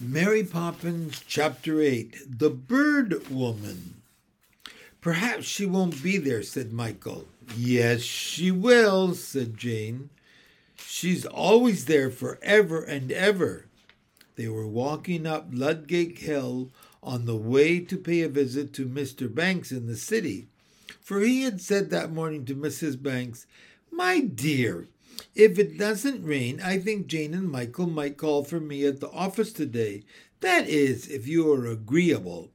Mary Poppins, Chapter 8 The Bird Woman. Perhaps she won't be there, said Michael. Yes, she will, said Jane. She's always there forever and ever. They were walking up Ludgate Hill on the way to pay a visit to Mr. Banks in the city, for he had said that morning to Mrs. Banks, My dear, if it doesn't rain, I think Jane and Michael might call for me at the office today. That is, if you are agreeable.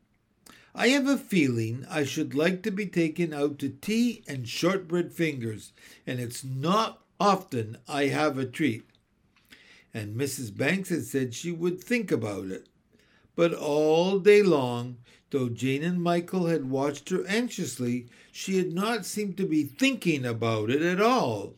I have a feeling I should like to be taken out to tea and shortbread fingers, and it's not often I have a treat. And Mrs. Banks had said she would think about it. But all day long, though Jane and Michael had watched her anxiously, she had not seemed to be thinking about it at all.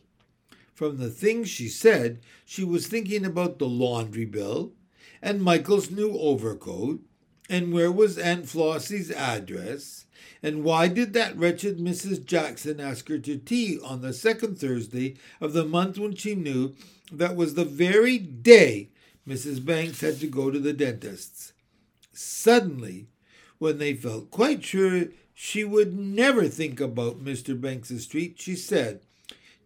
From the things she said, she was thinking about the laundry bill and Michael's new overcoat, and where was Aunt Flossie's address, and why did that wretched Mrs. Jackson ask her to tea on the second Thursday of the month when she knew that was the very day Mrs. Banks had to go to the dentist's? Suddenly, when they felt quite sure she would never think about Mr. Banks's treat, she said,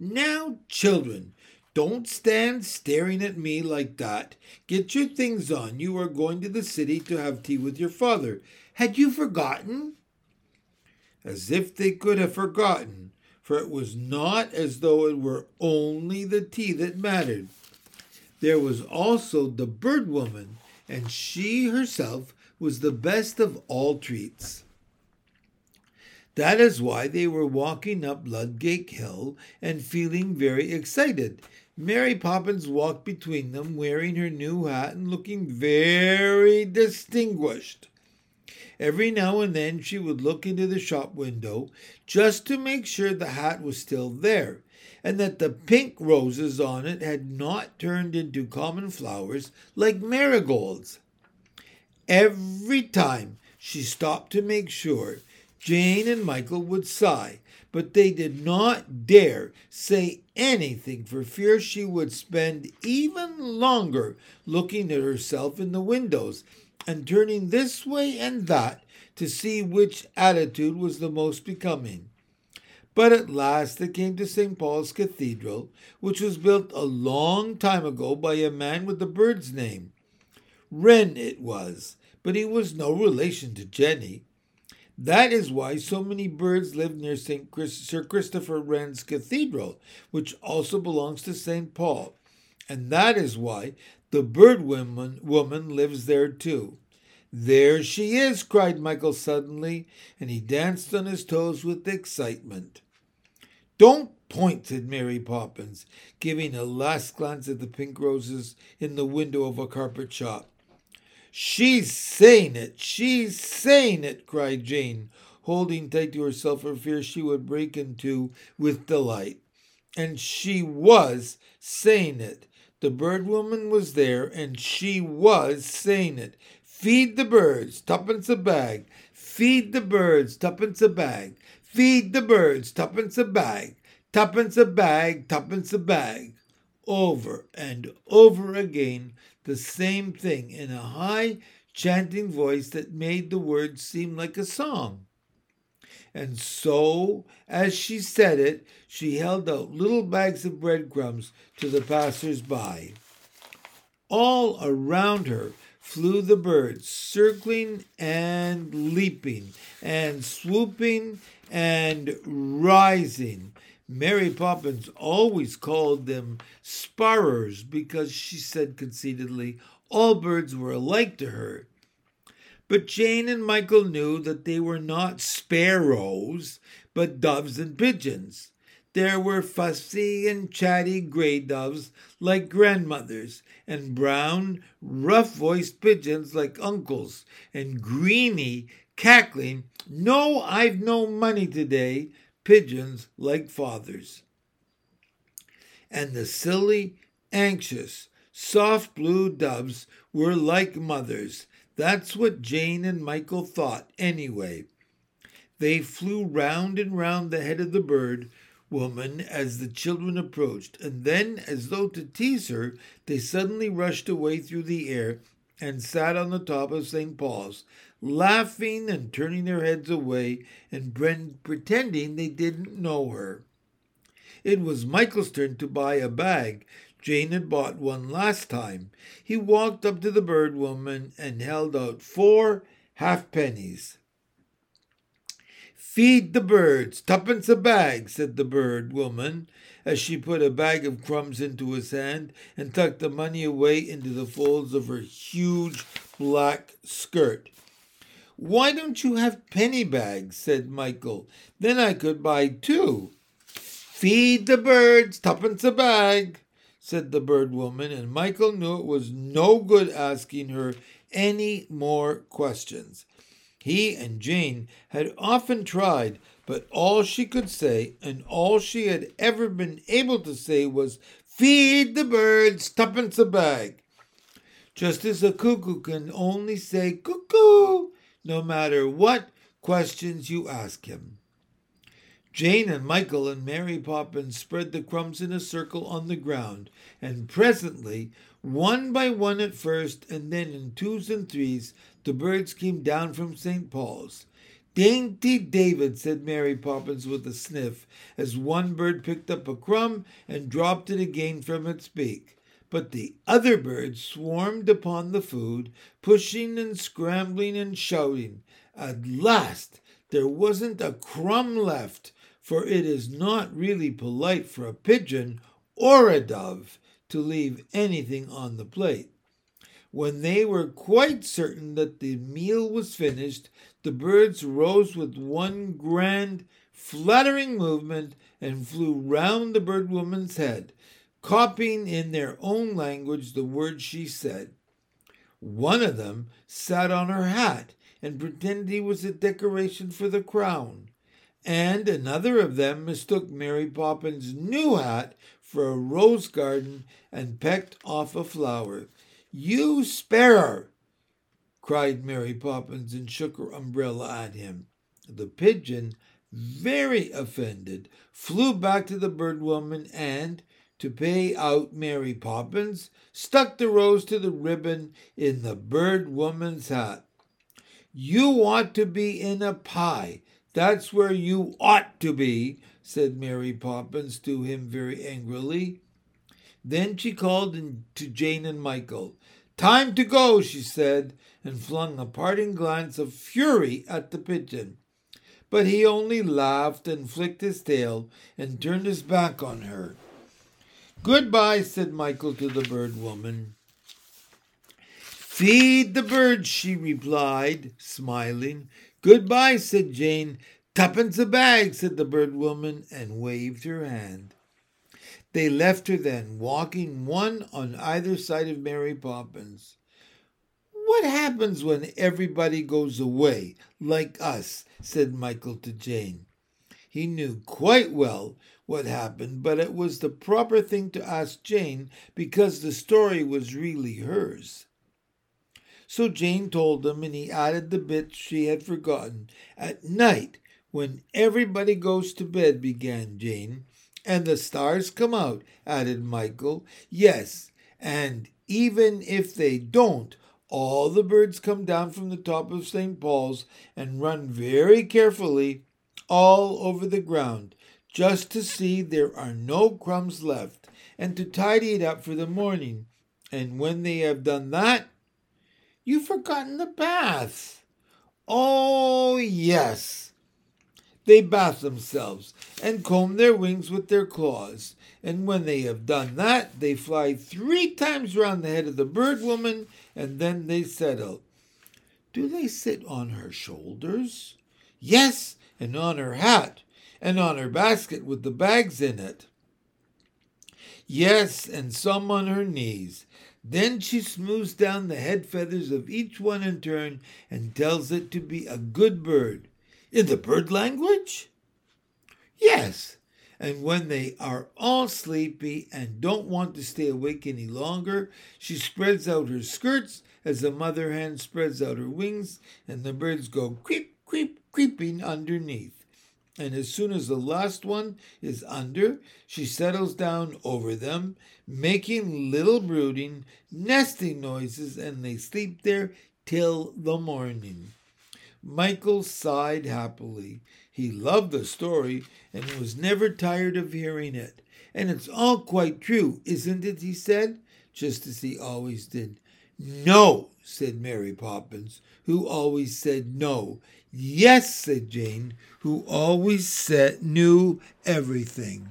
now, children, don't stand staring at me like that. Get your things on. You are going to the city to have tea with your father. Had you forgotten? As if they could have forgotten, for it was not as though it were only the tea that mattered. There was also the bird woman, and she herself was the best of all treats. That is why they were walking up Ludgate Hill and feeling very excited. Mary Poppins walked between them, wearing her new hat and looking very distinguished. Every now and then she would look into the shop window just to make sure the hat was still there and that the pink roses on it had not turned into common flowers like marigolds. Every time she stopped to make sure, Jane and Michael would sigh, but they did not dare say anything for fear she would spend even longer looking at herself in the windows and turning this way and that to see which attitude was the most becoming. But at last they came to St. Paul's Cathedral, which was built a long time ago by a man with a bird's name. Wren it was, but he was no relation to Jenny. That is why so many birds live near St. Sir Christopher Wren's Cathedral, which also belongs to St. Paul. And that is why the bird woman, woman lives there too. There she is, cried Michael suddenly, and he danced on his toes with excitement. Don't point, said Mary Poppins, giving a last glance at the pink roses in the window of a carpet shop. She's saying it! She's saying it! cried Jane, holding tight to herself for fear she would break into with delight. And she was saying it. The bird woman was there, and she was saying it. Feed the birds, tuppence a bag. Feed the birds, tuppence a bag. Feed the birds, tuppence a bag. Tuppence a bag, tuppence a bag. Over and over again the same thing in a high, chanting voice that made the words seem like a song. And so, as she said it, she held out little bags of breadcrumbs to the passers by. All around her flew the birds, circling and leaping, and swooping and rising, Mary Poppins always called them sparrers because she said conceitedly all birds were alike to her. But Jane and Michael knew that they were not sparrows, but doves and pigeons. There were fussy and chatty gray doves like grandmothers, and brown, rough voiced pigeons like uncles, and greeny, cackling, No, I've no money today, pigeons like fathers. And the silly, anxious, soft blue doves were like mothers. That's what Jane and Michael thought, anyway. They flew round and round the head of the bird woman as the children approached, and then, as though to tease her, they suddenly rushed away through the air and sat on the top of St. Paul's, laughing and turning their heads away and pretending they didn't know her. It was Michael's turn to buy a bag. Jane had bought one last time. He walked up to the bird woman and held out four halfpennies. Feed the birds, tuppence a bag, said the bird woman, as she put a bag of crumbs into his hand and tucked the money away into the folds of her huge black skirt. Why don't you have penny bags? said Michael. Then I could buy two. Feed the birds, tuppence a bag, said the bird woman, and Michael knew it was no good asking her any more questions. He and Jane had often tried, but all she could say, and all she had ever been able to say, was, Feed the birds, tuppence a bag. Just as a cuckoo can only say cuckoo no matter what questions you ask him. Jane and Michael and Mary Poppins spread the crumbs in a circle on the ground, and presently, one by one at first, and then in twos and threes, the birds came down from St. Paul's. Dainty David, said Mary Poppins with a sniff, as one bird picked up a crumb and dropped it again from its beak. But the other birds swarmed upon the food, pushing and scrambling and shouting. At last there wasn't a crumb left, for it is not really polite for a pigeon or a dove to leave anything on the plate. When they were quite certain that the meal was finished, the birds rose with one grand, fluttering movement and flew round the bird woman's head copying in their own language the words she said. One of them sat on her hat and pretended he was a decoration for the crown, and another of them mistook Mary Poppins' new hat for a rose garden and pecked off a flower. You spare cried Mary Poppins and shook her umbrella at him. The pigeon, very offended, flew back to the bird woman and, to pay out Mary Poppins, stuck the rose to the ribbon in the bird woman's hat. You ought to be in a pie. That's where you ought to be, said Mary Poppins to him very angrily. Then she called to Jane and Michael. Time to go, she said, and flung a parting glance of fury at the pigeon. But he only laughed and flicked his tail and turned his back on her. Goodbye, said Michael to the bird woman. Feed the birds, she replied, smiling. Goodbye, said Jane. Tuppence a bag, said the bird woman, and waved her hand. They left her then, walking one on either side of Mary Poppins. What happens when everybody goes away, like us? said Michael to Jane. He knew quite well what happened, but it was the proper thing to ask Jane because the story was really hers. So Jane told him, and he added the bits she had forgotten. At night, when everybody goes to bed, began Jane. And the stars come out, added Michael. Yes, and even if they don't, all the birds come down from the top of St. Paul's and run very carefully all over the ground just to see there are no crumbs left, and to tidy it up for the morning. And when they have done that, you've forgotten the bath. Oh, yes. They bath themselves and comb their wings with their claws. And when they have done that, they fly three times round the head of the bird woman, and then they settle. Do they sit on her shoulders? Yes, and on her hat and on her basket with the bags in it. Yes, and some on her knees. Then she smooths down the head feathers of each one in turn and tells it to be a good bird. In the bird language? Yes. And when they are all sleepy and don't want to stay awake any longer, she spreads out her skirts as a mother hen spreads out her wings, and the birds go creep, creep, creeping underneath and as soon as the last one is under, she settles down over them, making little brooding, nesting noises, and they sleep there till the morning. Michael sighed happily. He loved the story and was never tired of hearing it. And it's all quite true, isn't it? he said, just as he always did. No, said Mary Poppins, who always said no. Yes, said Jane, who always said knew everything.